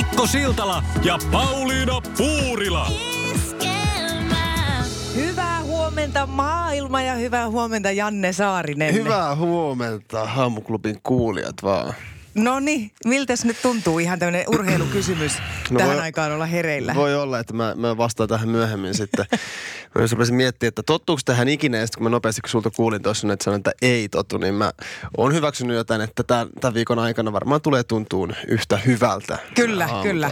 Mikko Siltala ja Pauliina Puurila. Hyvää huomenta maailma ja hyvää huomenta Janne Saarinen. Hyvää huomenta, Haamuklubin kuulijat vaan. No niin, miltäs nyt tuntuu ihan tämmöinen urheilukysymys No tähän voi- aikaan olla hereillä? Voi olla, että mä, mä vastaan tähän myöhemmin sitten. Mä jos rupesin miettimään, että tottuuko tähän ikinä, ja sitten kun mä nopeasti kun sulta kuulin tuossa, että sanoin, että ei totu, niin mä oon hyväksynyt jotain, että tämän, tämän viikon aikana varmaan tulee tuntuun yhtä hyvältä. Kyllä, kyllä.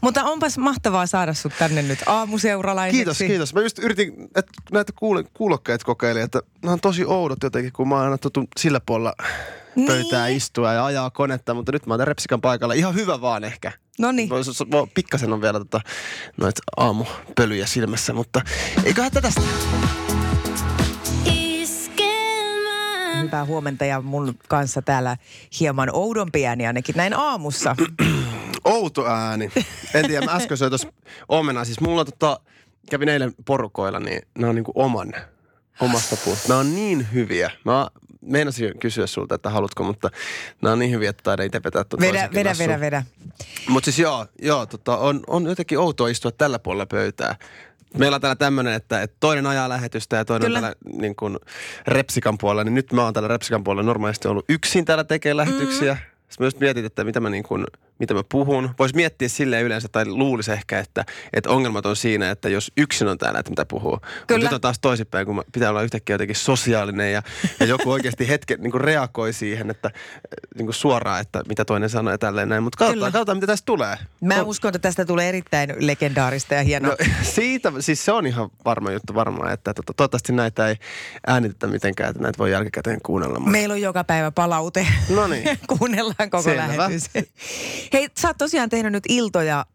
Mutta onpas mahtavaa saada sut tänne nyt aamuseuralaiseksi. Kiitos, kiitos. Mä just yritin, että näitä kuul- kuulokkeet kokeilin, että ne on tosi oudot jotenkin, kun mä oon aina sillä puolella pöytää Niin. istua ja ajaa konetta, mutta nyt mä oon repsikan paikalla. Ihan hyvä vaan ehkä. No niin. Pikkasen on vielä tota, noita aamupölyjä silmässä, mutta eiköhän tästä. Hyvää huomenta ja mun kanssa täällä hieman oudompi ääni ainakin näin aamussa. Outo ääni. En tiedä, mä äsken söin tuossa omenaa. Siis mulla tota, kävin eilen porukoilla, niin ne on niinku oman, omasta puusta. Nämä on niin hyviä. Mä meinasin kysyä sulta, että haluatko, mutta nämä on niin hyviä, että taidan itse vetää tuon Vedä, vedä, nassun. vedä, vedä. Mutta siis joo, joo tota, on, on jotenkin outoa istua tällä puolella pöytää. Meillä on täällä tämmöinen, että, että toinen ajaa lähetystä ja toinen Kyllä. on täällä niin kuin Repsikan puolella. Niin nyt mä oon täällä Repsikan puolella normaalisti ollut yksin täällä tekee lähetyksiä. Mm. Sitten mä just mietin, että mitä mä, niin kuin, mitä mä puhun. Voisi miettiä silleen yleensä, tai luulisi ehkä, että, että ongelmat on siinä, että jos yksin on täällä, että mitä puhuu. Mutta nyt on taas toisinpäin, kun pitää olla yhtäkkiä jotenkin sosiaalinen ja, ja joku oikeasti hetken niin kuin reagoi siihen, että niin kuin suoraan, että mitä toinen sanoo ja tälleen näin. Mutta katsotaan, katsotaan, mitä tästä tulee. Mä On- uskon, että tästä tulee erittäin legendaarista ja hienoa. No siitä, siis se on ihan varma juttu varmaan, että to, toivottavasti näitä ei äänitetä mitenkään, että näitä voi jälkikäteen kuunnella. Mutta... Meillä on joka päivä palaute. No niin. Kuunnellaan koko Selvä. lähetys. Hei, sä oot tosiaan tehnyt nyt iltoja,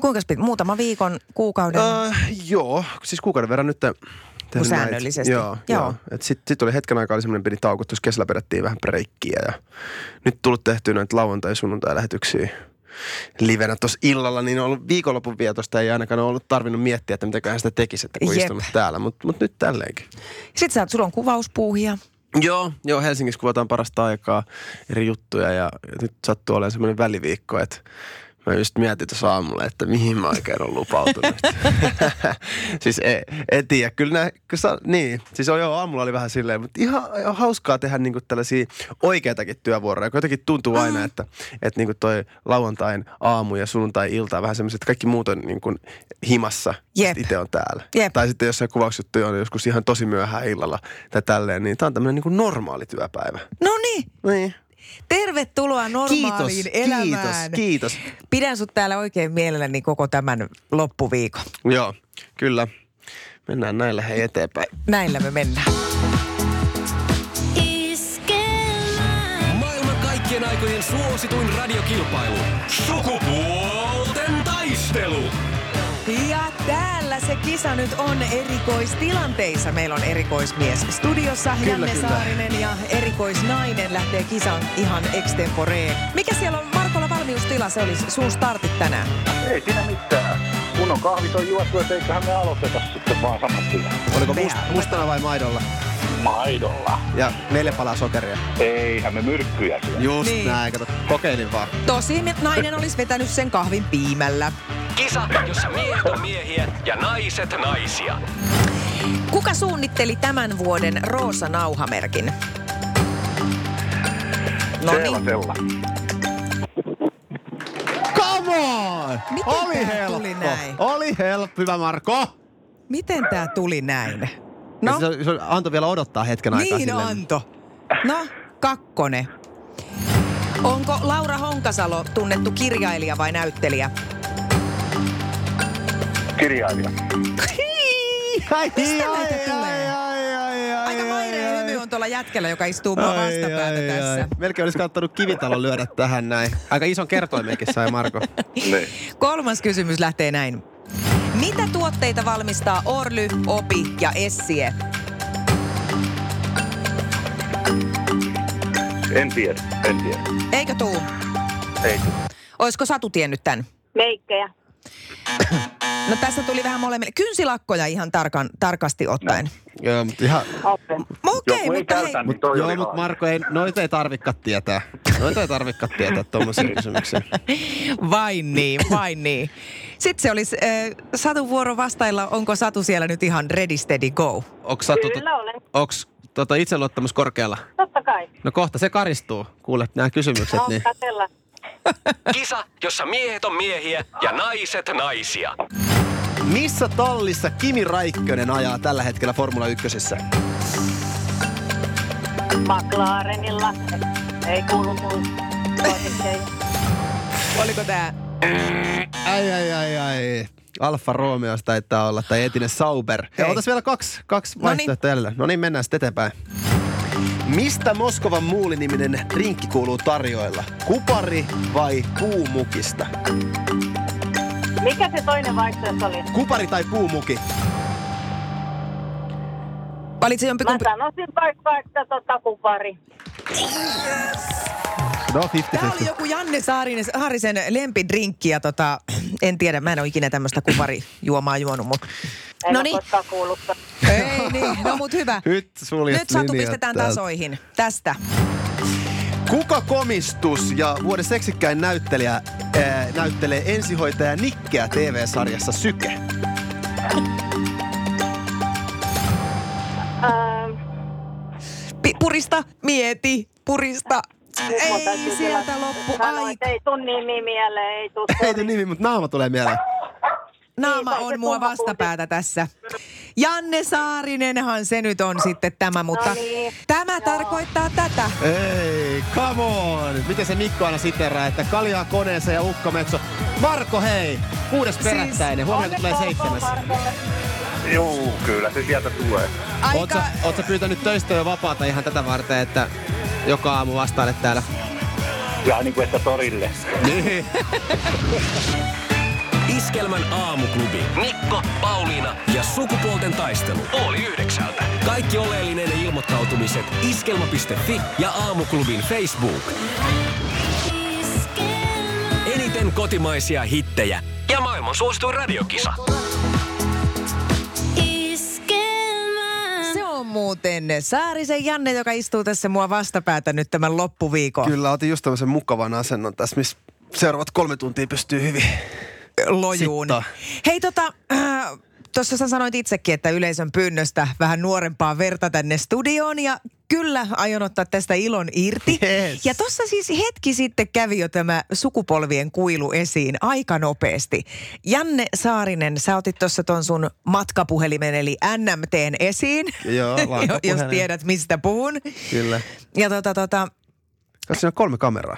kuinka pit, muutama viikon, kuukauden? Uh, joo, siis kuukauden verran nyt tehnyt näitä. säännöllisesti. Joo, Joo. joo. joo. Sitten sit oli hetken aikaa semmoinen pieni tauko, tuossa kesällä pidettiin vähän breikkiä ja nyt tullut tehtyä näitä lauantai- ja sunnuntai-lähetyksiä livenä tuossa illalla, niin on ollut viikonlopun vietosta ei ainakaan ole ollut tarvinnut miettiä, että mitäköhän sitä tekisi, että kun Jep. istunut täällä, mutta mut nyt tälleenkin. Sitten sä oot, sulla on kuvauspuuhia. Joo, joo, Helsingissä kuvataan parasta aikaa eri juttuja ja nyt sattuu olemaan semmoinen väliviikko, että mä just mietin tuossa aamulla, että mihin mä oikein olen lupautunut. siis en, en tiedä, kyllä nää, kyllä sa, niin, siis on, joo, aamulla oli vähän silleen, mutta ihan, ihan hauskaa tehdä niinku tällaisia oikeitakin työvuoroja, kun jotenkin tuntuu aina, että, että niinku toi lauantain aamu ja sunnuntai-ilta on vähän semmoiset, että kaikki muut on niinku himassa, Jep. itse on täällä. Jep. Tai sitten jossain kuvausjuttuja on joskus ihan tosi myöhään illalla tai tälleen, niin tämä on tämmöinen niin normaali työpäivä. No niin, Niin. Tervetuloa normaaliin Kiitos, elämään. kiitos, kiitos. Pidän sut täällä oikein mielelläni koko tämän loppuviikon. Joo, kyllä. Mennään näillä hei eteenpäin. Näillä me mennään. Maailman kaikkien aikojen suosituin radiokilpailu. Sukupuolten taistelu. Se kisa nyt on erikoistilanteissa. Meillä on erikoismies studiossa, Kyllä, Janne kyllä. Saarinen ja erikoisnainen lähtee kisan ihan extemporeen. Mikä siellä on Markolla valmiustila? Se olisi sun startit tänään. Ei siinä mitään. Kun on kahvit on juotu, että eiköhän me aloiteta sitten vaan saman tien. Oliko must, mustana vai maidolla? Maidolla. Ja neljä palaa sokeria. Eihän me myrkkyjä syö. Just Niin. näin, kato. Kokeilin vaan. Tosin nainen olisi vetänyt sen kahvin piimällä. Kisa, jossa miehet on miehiä ja naiset naisia. Kuka suunnitteli tämän vuoden Roosa Nauhamerkin? No niin. Come on! Miten Oli tää helppo. tuli näin? Oli helppo, hyvä Marko. miten tämä tuli näin? No. No, Se, se antoi vielä odottaa hetken aikaa niin silleen. Anto. No, kakkonen. Onko Laura Honkasalo tunnettu kirjailija vai näyttelijä? Kirjailija. Ai, Mistä ai, näitä ai, tulee? ai, ai, ai, Aika ai, ai. hymy on on tuolla jätkellä, joka istuu mua vastapäätä tässä. Melkein olisi kannattanut kivitalon lyödä tähän näin. Aika ison kertoimenkin sai Marko. Niin. Kolmas kysymys lähtee näin. Mitä tuotteita valmistaa Orly, Opi ja Essie? En tiedä, en tiedä. Eikö tuu? Ei. Olisiko Satu tiennyt tämän? Meikkejä. No tässä tuli vähän molemmille. Kynsilakkoja ihan tarkan, tarkasti ottaen. Joo, mutta ihan... Okei. Joku ei mutta hei, niin toi Joo, oli mutta. Marko, ei, noita ei tarvikaan tietää. Noita ei tarvikaan tietää tuommoisia kysymyksiä. vain niin, vain niin. Sitten se olisi äh, Satu vuoro vastailla, onko Satu siellä nyt ihan ready, steady, go? Onks Satu, Kyllä olen. onks tota itseluottamus korkealla? Totta kai. No kohta se karistuu. Kuulet nämä kysymykset, No, niin... Kisa, jossa miehet on miehiä ja naiset naisia. Missä tallissa Kimi Raikkönen ajaa tällä hetkellä Formula 1? McLarenilla. Ei kuulu mun suosikkeihin. Oliko tämä? Ai, ai, ai, ai. Alfa Romeos taitaa olla, tai Etinen Sauber. Ja otas vielä kaksi, kaksi vaihtoehtoa jäljellä. No niin, mennään sitten eteenpäin. Mistä Moskovan muuliniminen drinkki kuuluu tarjoilla? Kupari vai puumukista? Mikä se toinen vaihtoehto oli? Kupari tai puumuki? Valitse Mä jompikumpi. sanoisin vaikka, että tota kupari. No, Tämä oli 50-50. joku Janne Saarinen, Haarisen lempidrinkki ja tota, en tiedä, mä en ole ikinä tämmöistä kuparijuomaa juonut, mutta En No niin. ei niin, no mut hyvä. Nyt Nyt Satu pistetään täältä. tasoihin. Tästä. Kuka komistus ja vuoden seksikkäin näyttelijä ää, näyttelee ensihoitaja Nikkeä TV-sarjassa Syke? Purista, mieti, purista. nyt Ei, täytyy sieltä loppu sanoa, aika. Ei tuu nimi mieleen, ei tuu. Ei tuu nimi, mutta naama tulee mieleen. Naama Niin, on mua vastapäätä tässä. Janne Saarinenhan se nyt on sitten tämä, mutta No niin. tämä tarkoittaa tätä. Ei, come on! Miten se Mikko aina siteraa, että kaljaa koneeseen ja ukkometso. Marko, hei! Kuudes perättäinen. Huomenna tulee seitsemäs. Markolle. Joo, kyllä se sieltä tulee. Oot sä, oot sä pyytänyt töistä jo vapaata ihan tätä varten, että joka aamu vastailet täällä? Ja niin kuin että torille. Niin. Iskelmän aamuklubi. Mikko, Pauliina ja sukupuolten taistelu. Oli yhdeksältä. Kaikki oleellinen ilmoittautumiset iskelma.fi ja aamuklubin Facebook. Eniten kotimaisia hittejä ja maailman suosituin radiokisa. Muuten Saarisen Janne, joka istuu tässä mua vastapäätä nyt tämän loppuviikon Kyllä, otin just tämmöisen mukavan asennon tässä, missä seuraavat kolme tuntia pystyy hyvin. lojuun. Sittaa. Hei tota, äh, tuossa sä sanoit itsekin, että yleisön pyynnöstä vähän nuorempaa verta tänne studioon ja kyllä aion ottaa tästä ilon irti. Yes. Ja tuossa siis hetki sitten kävi jo tämä sukupolvien kuilu esiin aika nopeasti. Janne Saarinen, sä otit tuossa ton sun matkapuhelimen eli NMTn esiin. Joo, jos tiedät mistä puhun. Kyllä. Ja tota, tota, Kas siinä on kolme kameraa.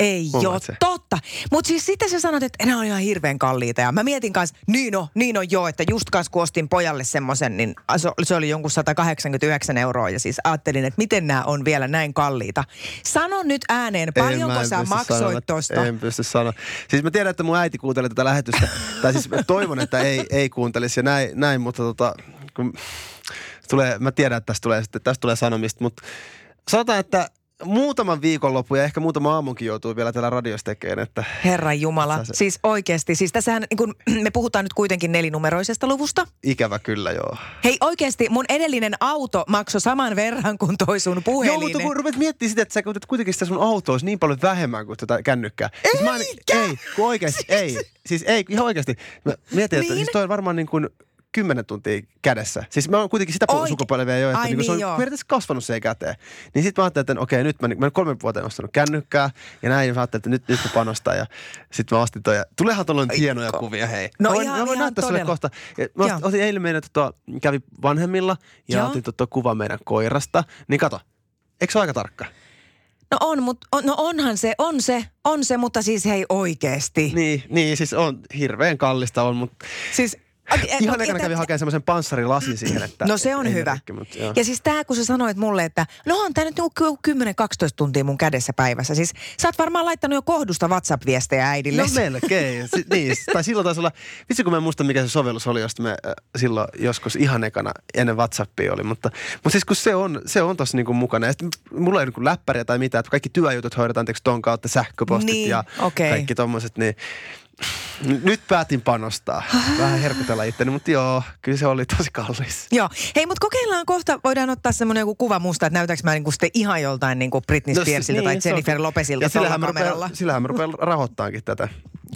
Ei Huomaat ole se? totta. Mutta siis sitten sä sanot, että nämä on ihan hirveän kalliita. Ja mä mietin kanssa, niin on, niin on joo, että just kanssa kun ostin pojalle semmoisen, niin se- oli jonkun 189 euroa. Ja siis ajattelin, että miten nämä on vielä näin kalliita. Sano nyt ääneen, En, paljonko en sä maksoit sanoa. tosta? En pysty sanoa. Siis mä tiedän, että mun äiti kuuntelee tätä lähetystä. tai siis mä toivon, että ei, ei kuuntelisi ja näin, näin mutta tota, kun tulee, mä tiedän, että tästä tulee, tästä tulee sanomista, mutta sanotaan, että muutaman viikonloppu ja ehkä muutama aamunkin joutuu vielä täällä radiossa tekemään, että Herran Jumala. Se- Siis oikeasti. Siis tässähän, niin kun, me puhutaan nyt kuitenkin nelinumeroisesta luvusta. ikävä kyllä joo. Hei oikeasti, mun edellinen auto maksoi saman verran kuin toi sun puhelin. Joo, mutta kun ruvet miettimään sitä, että sä käytät kuitenkin sitä sun autoa olisi niin paljon vähemmän kuin tätä kännykkää. Siis mä en, ei, kun oikeasti, ei. Siis ei, ihan oikeasti. Mä mietin, että Niin? siis toi on varmaan niin kuin kymmenen tuntia kädessä. Siis mä oon kuitenkin sitä Oike- sukupolvea jo, että Ai niin se on niin, periaatteessa kasvanut se käteen. Niin sitten mä ajattelin, että okei, nyt mä, mä olen kolmen vuoteen ostanut kännykkää ja näin, ja mä ajattelin, että nyt, nyt mä panostan ja sitten mä ostin toi. ja Tuleehan tuolla hienoja kuvia, hei. No mä voin, ihan- mä voin ihan näyttää sulle kohta. Ja Mä Joo. otin, otin eilen meidän, tota, kävi vanhemmilla ja Joo. otin tota, kuva meidän koirasta. Niin kato, eikö se ole aika tarkka? No on, mutta on, no onhan se, on se, on se, mutta siis hei oikeesti. Niin, niin siis on hirveän kallista on, mutta Siis Ihan no, ekana kävin hakemaan semmoisen panssarilasin siihen, että... No se on ei hyvä. rikki, mutta joo. ja siis tämä, kun sä sanoit mulle, että no on tämä nyt niinku 10-12 tuntia mun kädessä päivässä. Siis sä oot varmaan laittanut jo kohdusta WhatsApp-viestejä äidille. No melkein. Si- niin, tai silloin taisi olla, vitsi kun mä en muista mikä se sovellus oli, josta me äh, silloin joskus ihan ekana ennen WhatsAppia oli. Mutta, mutta siis kun se on, se on tossa niinku mukana. Ja sitten mulla ei niinku läppäriä tai mitään, että kaikki työjutut hoidetaan ton kautta, sähköpostit Niin, ja okei. kaikki tommoset, niin nyt päätin panostaa. Vähän herkutella itteni, mutta joo, kyllä se oli tosi kallis. Joo. Hei, mutta kokeillaan kohta, voidaan ottaa semmoinen joku kuva musta, että näytäks mä niinku sitten ihan joltain niinku Britney No, Spearsilta tai niin, on- Jennifer Lopezilta Ja tuolla sillähän mä, rupean, sillähän mä rupean rahoittaankin tätä.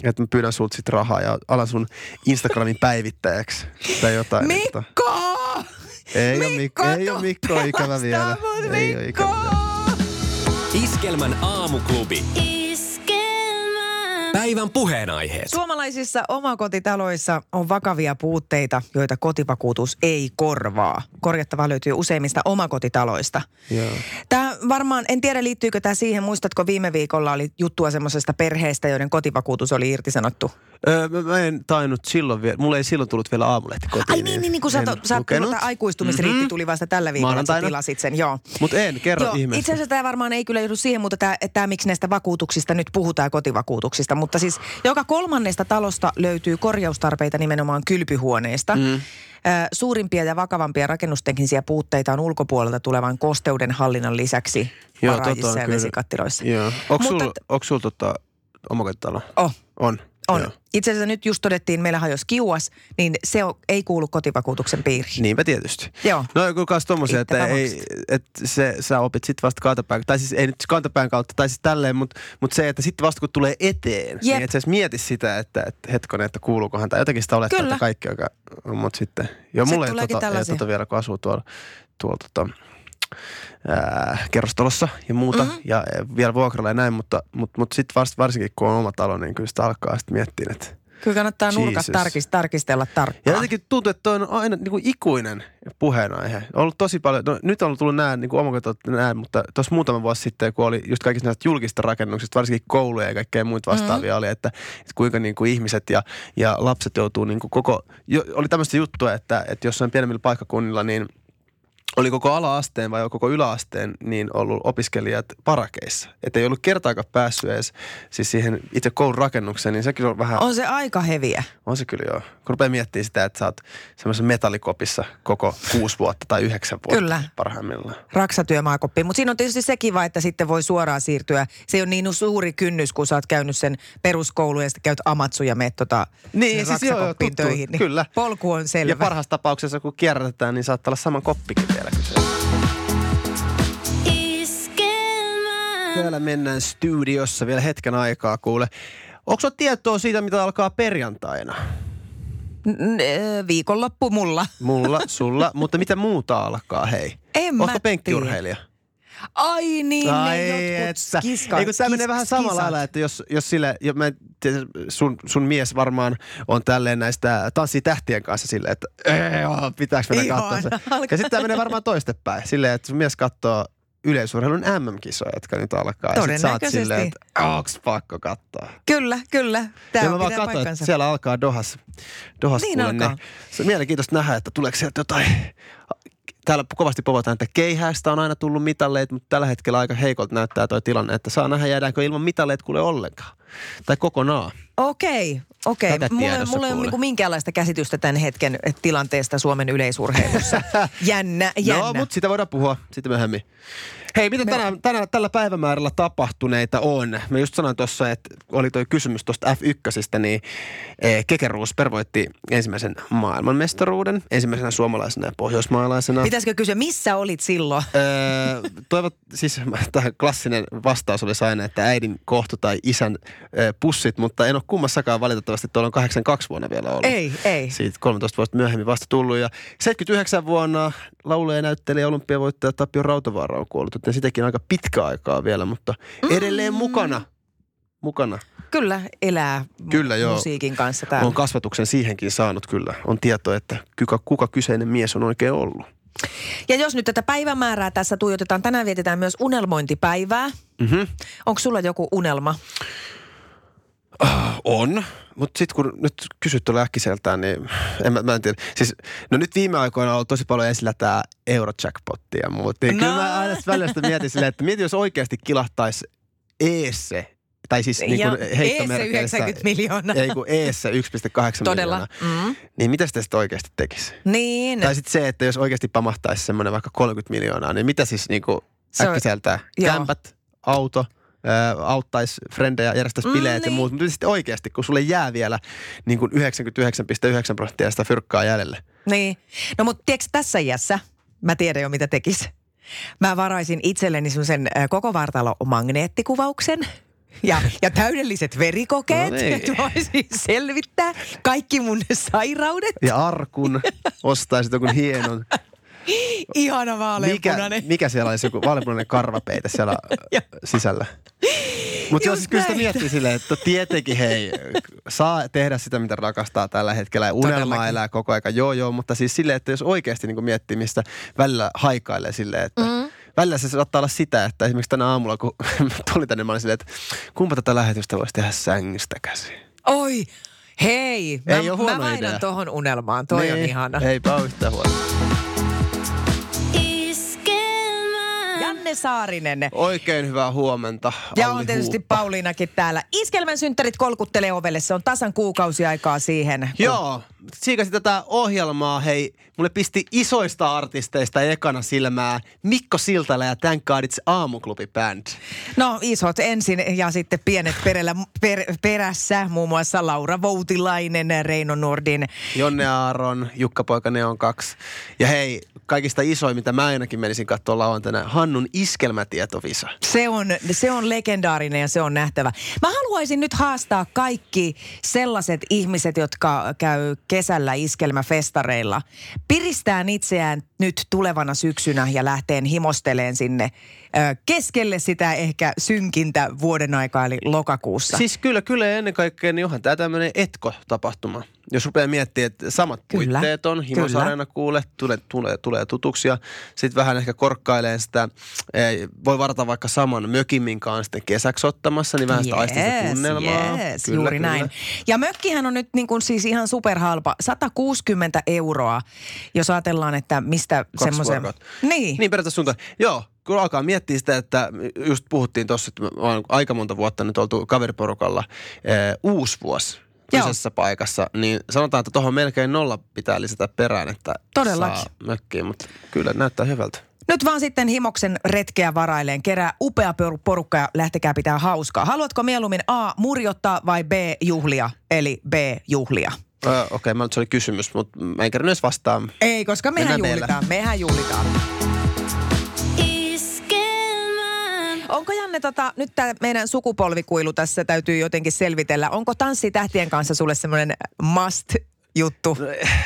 Että mä pyydän sulta sit rahaa ja alan sun Instagramin päivittäjäksi tai jotain. että- Mikko! Ei ole Mikko, ei ole Mikko ikävä vielä. Ei ole Mikko! ikävä vielä. Iskelmän aamuklubi. Päivän puheenaiheet. Suomalaisissa omakotitaloissa on vakavia puutteita, joita kotivakuutus ei korvaa. Korjattavaa löytyy useimmista omakotitaloista. Joo. Tämä varmaan, en tiedä liittyykö tämä siihen, muistatko viime viikolla oli juttua semmoisesta perheestä, joiden kotivakuutus oli irtisanottu. Öö, mä, mä en tainnut silloin vielä, mulla ei silloin tullut vielä aamulehti kotiin. Ai niin, niin, niin kun sä, sä aikuistumisriitti Mhm. tuli vasta tällä viikolla, että tilasit sen, joo. Mut en, kerro Joo, ihmeessä. itse asiassa tämä varmaan ei kyllä johdu siihen, mutta tämä, tämä miksi näistä vakuutuksista nyt puhutaan kotivakuutuksista. Mutta siis joka kolmannesta talosta löytyy korjaustarpeita nimenomaan kylpyhuoneesta. Mm. Suurimpia ja vakavampia rakennusteknisiä puutteita on ulkopuolelta tulevan kosteuden hallinnan lisäksi Joo, varaajissa tota ja kyllä. vesikattiloissa. Joo. Onko Mutta sulla sul tota omakotitalo? Oh, On. On. Joo. Itse asiassa nyt just todettiin, meillä hajosi kiuas, niin se on, ei kuulu kotivakuutuksen piiriin. Niinpä tietysti. Joo. No kun kanssa tommosia, että, ei, että se, sä opit sitten vasta kantapään, tai siis ei nyt kantapään kautta, tai siis tälleen, mutta mut se, että sitten vasta kun tulee eteen, Jep. niin et sä edes mieti sitä, että, että hetkonen, että kuuluukohan, tai jotenkin sitä olettaa, Kyllä. että kaikki, joka on, mutta sitten, joo, Sit mulla ei tota, ei tota vielä, kun asuu tuolla, tuolla tota, ää, kerrostalossa ja muuta, Mhm. mm-hmm. ja ja vielä vuokralla ja näin, mutta, mutta, mutta sitten varsinkin kun on oma talo, niin kyllä sitä alkaa sitten miettiä, että Kyllä kannattaa nurkat tarkist, tarkistella ja tarkkaan. jotenkin tuntuu, että toi on aina niin kuin ikuinen puheenaihe. On ollut tosi paljon, no, nyt on tullut nämä niin omakotot näin, mutta tuossa muutama vuosi sitten, kun oli just kaikista näistä julkista rakennuksista, varsinkin kouluja ja kaikkea muita vastaavia mm-hmm. oli, että, että kuinka niin kuin ihmiset ja, ja lapset joutuu niin kuin koko, jo, oli tämmöistä juttua, että, että jossain pienemmillä paikkakunnilla, niin oli koko ala-asteen vai koko yläasteen niin ollut opiskelijat parakeissa. Että ei ollut kertaakaan päässyt edes siis siihen itse koulun rakennukseen, niin sekin on vähän... On se aika heviä. On se kyllä joo. Kun rupeaa miettimään sitä, että sä oot semmoisessa metallikopissa koko kuusi vuotta tai yhdeksän vuotta Kyllä. parhaimmillaan. raksatyömaakoppiin. Mutta siinä on tietysti se kiva, että sitten voi suoraan siirtyä. Se on niin suuri kynnys, kun sä oot käynyt sen peruskoulun ja sitten käyt amatsu ja meet tota Niin, siis joo, joo, tuttu. töihin. Niin Kyllä. Polku on selvä. Ja parhaassa tapauksessa, kun kierrätetään, niin saattaa olla saman koppikin vielä kyseessä. Täällä mennään studiossa vielä hetken aikaa, kuule. Onko tietoa siitä, mitä alkaa perjantaina? Viikonloppu mulla. Mulla, sulla, mutta mitä muuta alkaa, hei? En mä Ootko penkkiurheilija? Ai niin, Ai ne jotkut että. skiskat. Ei kun tämä menee vähän samalla lailla, että jos, jos sille, jo mä tiedä, sun, sun mies varmaan on tälleen näistä tanssii tähtien kanssa silleen, että joo, pitääkö mennä katsoa se. alkaa. Ja sitten tämä menee varmaan toistepäin, silleen, että sun mies katsoo yleisurheilun MM-kisoja, jotka nyt alkaa. Ja sit sä oot Todennäköisesti. silleen, että onks pakko katsoa. Kyllä, kyllä. ja Tämä mä on vaan katsoin, että paikkansa. siellä alkaa Dohas, Dohas Niin kuule, alkaa. Ne, se on mielenkiintoista nähdä, että tuleeko sieltä jotain Täällä kovasti povataan, että keihästä on aina tullut mitalleet, mutta tällä hetkellä aika heikolta näyttää tuo tilanne, että saa nähdä jäädäänkö ilman mitalleet kuule ollenkaan. Tai kokonaan. Okei, okei. Tätä Mulla, tiedossa mulla ei ole niinku minkäänlaista käsitystä tämän hetken tilanteesta Suomen yleisurheilussa. jännä, jännä. No, mutta sitä voidaan puhua sitten myöhemmin. Hei, mitä Me- tänään, tänään, tällä päivämäärällä tapahtuneita on? Mä just sanoin tuossa, että oli toi kysymys tuosta F1, niin eh, Keke Rosberg voitti ensimmäisen maailmanmestaruuden, ensimmäisenä suomalaisena ja pohjoismaalaisena. Pitäisikö kysyä, missä olit silloin? Öö, toivot, siis tähän klassinen vastaus olisi aina, että äidin kohtu tai isän pussit, mutta en ole kummassakaan valitettavasti, tuolla on 82 vuonna vielä ollut. Ei, ei. Siitä 13 vuotta myöhemmin vasta tullut. Ja 79 vuonna laulaja, näyttelijä ja olympiavoittaja Tapio Rautavaara on kuollut. Joten sitäkin aika pitkä aikaa vielä, mutta edelleen Mm. mukana. Mukana. Kyllä elää Kyllä, joo. musiikin kanssa täällä. On kasvatuksen siihenkin saanut kyllä. On tietoa, että kuka, kuka kyseinen mies on oikein ollut. Ja jos nyt tätä päivämäärää tässä tuijotetaan, tänään vietetään myös unelmointipäivää. Mm-hmm. Onko sulla joku unelma? Ah, On, mutta sitten kun nyt kysyt tuolla äkkiseltään, niin en mä, mä en tiedä. Siis, no nyt viime aikoina on ollut tosi paljon esillä tämä Eurojackpotti ja muut. Niin Kyllä No. mä aina välillä sitä mietin silleen, että mieti jos oikeasti kilahtaisi eesse, tai siis niin kuin heittomerkeissä. 90 miljoonaa. Ei kun eessä 1,8 Todella. miljoonaa. Mm. Niin mitä sitä sitten oikeasti tekisi? Niin. Tai sitten se, että jos oikeasti pamahtaisi semmoinen vaikka 30 miljoonaa, niin mitä siis Se on- äkkiseltään? Kämpät, auto, ää, auttaisi frendejä, järjestäisi Mm, bileet ja niin. muut. Mutta sitten oikeasti, kun sulle jää vielä niin kuin 99,9 prosenttia sitä fyrkkaa jäljelle. Niin. No mutta tiedätkö tässä iässä, mä tiedän jo mitä tekis. Mä varaisin itselleni semmoisen äh, koko vartalo magneettikuvauksen. Ja, ja täydelliset verikokeet, No niin. että voisin selvittää kaikki mun sairaudet. Ja arkun, ostaisit jonkun hienon. Ihana Mikä, vaaleanpunainen. mikä siellä olisi joku vaaleanpunainen karvapeite siellä sisällä? Mutta jos siis kyllä sitä miettii silleen, että tietenkin hei, saa tehdä sitä, mitä rakastaa tällä hetkellä. Ja unelmaa elää koko aika, joo joo, mutta siis silleen, että jos oikeasti niin miettii, mistä välillä haikailee silleen, että mm. välillä se saattaa olla sitä, että esimerkiksi tänä aamulla, kun tuli tänne, mä olin silleen, että kumpa tätä lähetystä voisi tehdä sängystä käsin. Oi, hei. Mä, Ei huono mä vainan idea. tohon unelmaan. Toi on Niin, ihana. Eipä ole yhtään huono. Janne Saarinen. Oikein hyvää huomenta. Ja Alli on tietysti Huuppa. Pauliinakin täällä. Iskelmän synttärit kolkuttelee ovelle. Se on tasan kuukausi aikaa siihen. Joo, siikasin tätä ohjelmaa, hei, mulle pisti isoista artisteista ekana silmää Mikko Siltala ja Thank God It's Aamuklubi Band. No isot ensin ja sitten pienet perellä, per, perässä. Muun muassa Laura Voutilainen, Reino Nordin. Jonne Aaron, Jukka Poika Neon 2. Ja hei, kaikista isoin, mitä mä ainakin menisin katsoa lauantaina, Hannun iskelmätietovisa. Se on, se on legendaarinen ja se on nähtävä. Mä haluaisin nyt haastaa kaikki sellaiset ihmiset, jotka käy kesällä iskelmäfestareilla. Piristään itseään nyt tulevana syksynä ja lähteen himosteleen sinne keskelle sitä ehkä synkintä vuoden aikaa, eli lokakuussa. Siis kyllä, kyllä ennen kaikkea, niin onhan tämä tämmöinen etko-tapahtuma. Jos rupeaa miettimään, että samat Kyllä, puitteet on. Himosareena kuule, tulee, tulee, tulee tutuksi ja sitten vähän ehkä korkkailee sitä, eh, voi varata vaikka saman mökin, minkä on sitten kesäksi ottamassa, niin vähän sitä aistii sitä tunnelmaa. Yes, Kyllä, juuri kyllä. näin. Ja mökkihän on nyt niin kuin siis ihan superhalpa, 160 euroa, jos ajatellaan, että mistä semmoisen... Niin. Niin periaatteessa suuntaan. Joo, kun alkaa miettiä sitä, että just puhuttiin tuossa, että ollaan aika monta vuotta nyt oltu kaveriporukalla ee, uusi vuosi kyseisessä paikassa, niin sanotaan, että tuohon melkein nolla pitää lisätä perään, että Todellakin. saa mökkiin, mutta kyllä näyttää hyvältä. Nyt vaan sitten Himoksen retkeä varaileen. Kerää upea por- porukka ja lähtekää pitää hauskaa. Haluatko mieluummin A. murjottaa vai B. juhlia? Eli B. juhlia. Öö, Okei, okay, mä nyt se oli kysymys, mutta mä en kerran edes vastaa. Ei, koska mehän Mennään juhlitaan. Mehän juhlitaan. Onko Janne, tota, nyt tämä meidän sukupolvikuilu tässä täytyy jotenkin selvitellä. Onko Tanssi tähtien kanssa sulle semmoinen must juttu?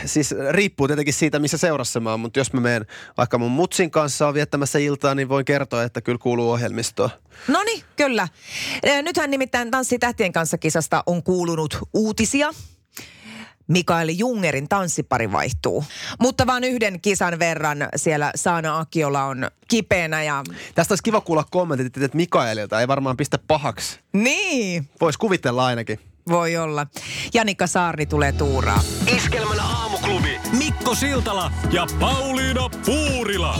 Siis riippuu tietenkin siitä, missä seurassa mä oon, mutta jos mä menen vaikka mun mutsin kanssa on viettämässä iltaa, niin voin kertoa, että kyllä kuuluu ohjelmistoon. No niin, kyllä. Eh, Nythän nimittäin Tanssi tähtien kanssa kisasta on kuulunut uutisia. Mikaeli Jungerin tanssipari vaihtuu. Mutta vain yhden kisan verran siellä Saana Akiola on kipeänä ja... Tästä olisi kiva kuulla kommentit, että Mikaelilta ei varmaan pistä pahaksi. Niin, Voisi kuvitella ainakin. voi olla. Janikka Saarni tulee tuuraa. Iskelmän aamuklubi Mikko Siltala ja Pauliina Puurila.